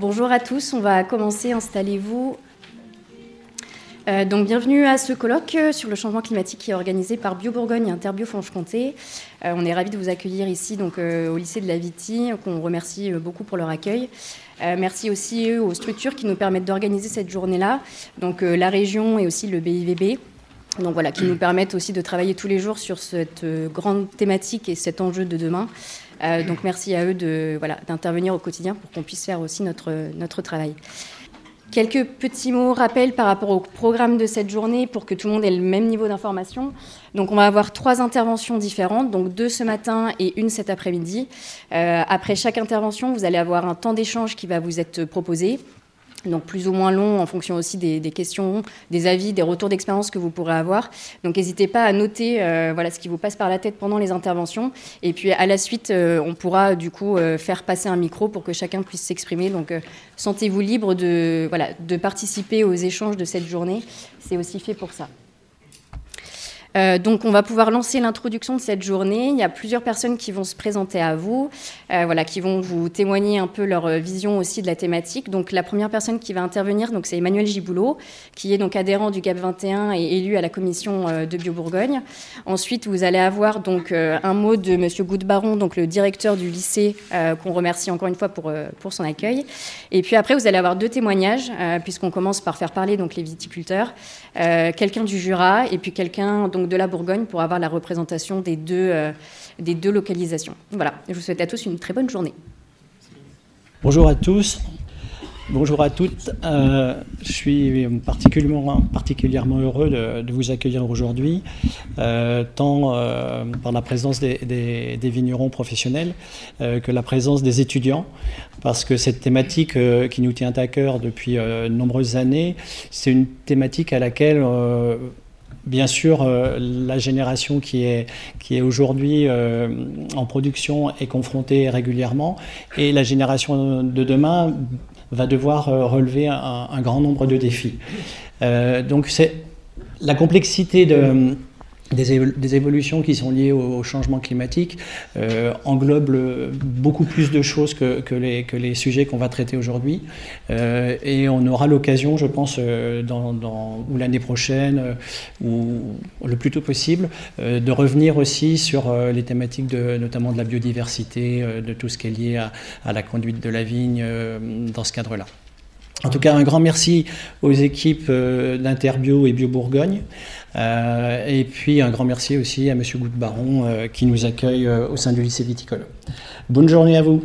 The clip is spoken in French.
Bonjour à tous, on va commencer, installez-vous. Euh, donc bienvenue à ce colloque sur le changement climatique qui est organisé par Bio Bourgogne et Interbio Franche-Comté. Euh, on est ravis de vous accueillir ici donc, euh, au lycée de la Viti, qu'on remercie beaucoup pour leur accueil. merci aussi aux structures qui nous permettent d'organiser cette journée-là, donc la région et aussi le BIVB. Donc voilà, qui nous permettent aussi de travailler tous les jours sur cette grande thématique et cet enjeu de demain. Euh, donc merci à eux d'intervenir au quotidien pour qu'on puisse faire aussi notre, notre travail. Quelques petits mots rappels par rapport au programme de cette journée pour que tout le monde ait le même niveau d'information. Donc on va avoir trois interventions différentes, donc deux ce matin et une cet après-midi. Euh, après chaque intervention, vous allez avoir un temps d'échange qui va vous être proposé donc plus ou moins long en fonction aussi des, questions, des avis, des retours d'expérience que vous pourrez avoir. Donc n'hésitez pas à noter euh, voilà, ce qui vous passe par la tête pendant les interventions. Et puis à la suite, euh, on pourra du coup euh, faire passer un micro pour que chacun puisse s'exprimer. Donc sentez-vous libre de, voilà, de participer aux échanges de cette journée. C'est aussi fait pour ça. Euh, donc on va pouvoir lancer l'introduction de cette journée. Il y a plusieurs personnes qui vont se présenter à vous, euh, voilà, qui vont vous témoigner un peu leur vision aussi de la thématique. Donc la première personne qui va intervenir, donc c'est Emmanuel Giboulot, qui est donc adhérent du GAP 21 et élu à la commission euh, de Bio-Bourgogne. Ensuite, vous allez avoir donc un mot de Monsieur Goudbaron, donc le directeur du lycée, qu'on remercie encore une fois pour, pour son accueil. Et puis après, vous allez avoir deux témoignages, puisqu'on commence par faire parler donc les viticulteurs, quelqu'un du Jura et puis quelqu'un donc de la Bourgogne pour avoir la représentation des deux, euh, des deux localisations. Voilà, je vous souhaite à tous une très bonne journée. Bonjour à tous. Bonjour à toutes. Euh, je suis particulièrement, particulièrement heureux de, vous accueillir aujourd'hui, euh, tant par la présence des, des, vignerons professionnels que la présence des étudiants, parce que cette thématique qui nous tient à cœur depuis de nombreuses années, c'est une thématique à laquelle Bien sûr, euh, la génération qui est, qui est aujourd'hui euh, en production est confrontée régulièrement et la génération de demain va devoir euh, relever un, grand nombre de défis. donc c'est la complexité de des, évolutions qui sont liées au, changement climatique euh, englobent beaucoup plus de choses que, les, sujets qu'on va traiter aujourd'hui. Euh, et on aura l'occasion, je pense, euh, dans, ou l'année prochaine, euh, ou le plus tôt possible, de revenir aussi sur les thématiques de, notamment de la biodiversité, de tout ce qui est lié à, à la conduite de la vigne dans ce cadre-là. En tout cas, un grand merci aux équipes d'Interbio et Bio Bourgogne. Euh, et puis un grand merci aussi à M. Goutte-Baron euh, qui nous accueille euh, au sein du lycée viticole. Bonne journée à vous.